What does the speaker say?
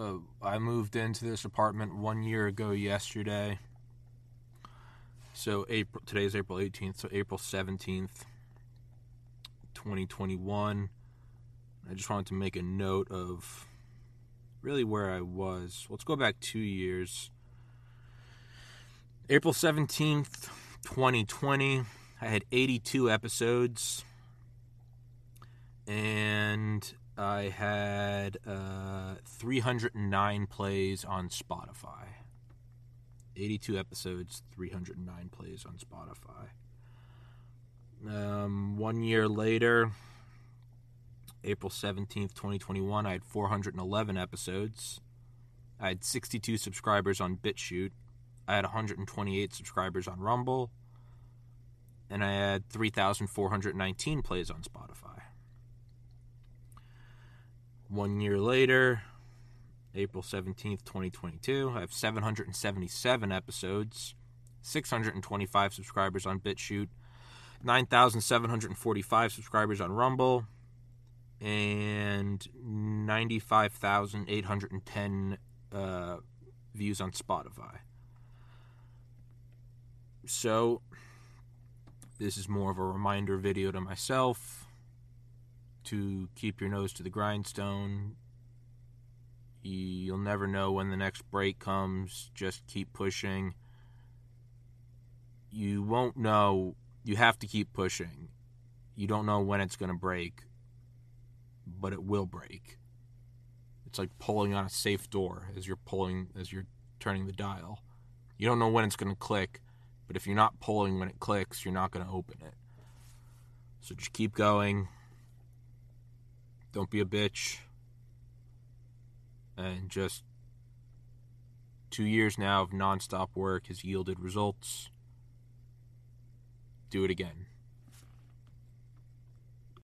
uh, I moved into this apartment one year ago yesterday. So April today's April 18th, so April 17th, 2021. I just wanted to make a note of really where I was. Let's go back 2 years. April 17th, 2020, I had 82 episodes and I had uh, 309 plays on Spotify. 82 episodes, 309 plays on Spotify. Um, one year later, April 17th, 2021, I had 411 episodes. I had 62 subscribers on BitChute. I had 128 subscribers on Rumble. And I had 3,419 plays on Spotify. One year later, April 17th, 2022, I have 777 episodes, 625 subscribers on BitChute, 9,745 subscribers on Rumble, and 95,810 uh, views on Spotify. So, this is more of a reminder video to myself to keep your nose to the grindstone. You'll never know when the next break comes. Just keep pushing. You won't know. You have to keep pushing. You don't know when it's going to break, but it will break. It's like pulling on a safe door as you're pulling, as you're turning the dial. You don't know when it's going to click, but if you're not pulling when it clicks, you're not going to open it. So just keep going don't be a bitch. And just two years now of nonstop work has yielded results. Do it again.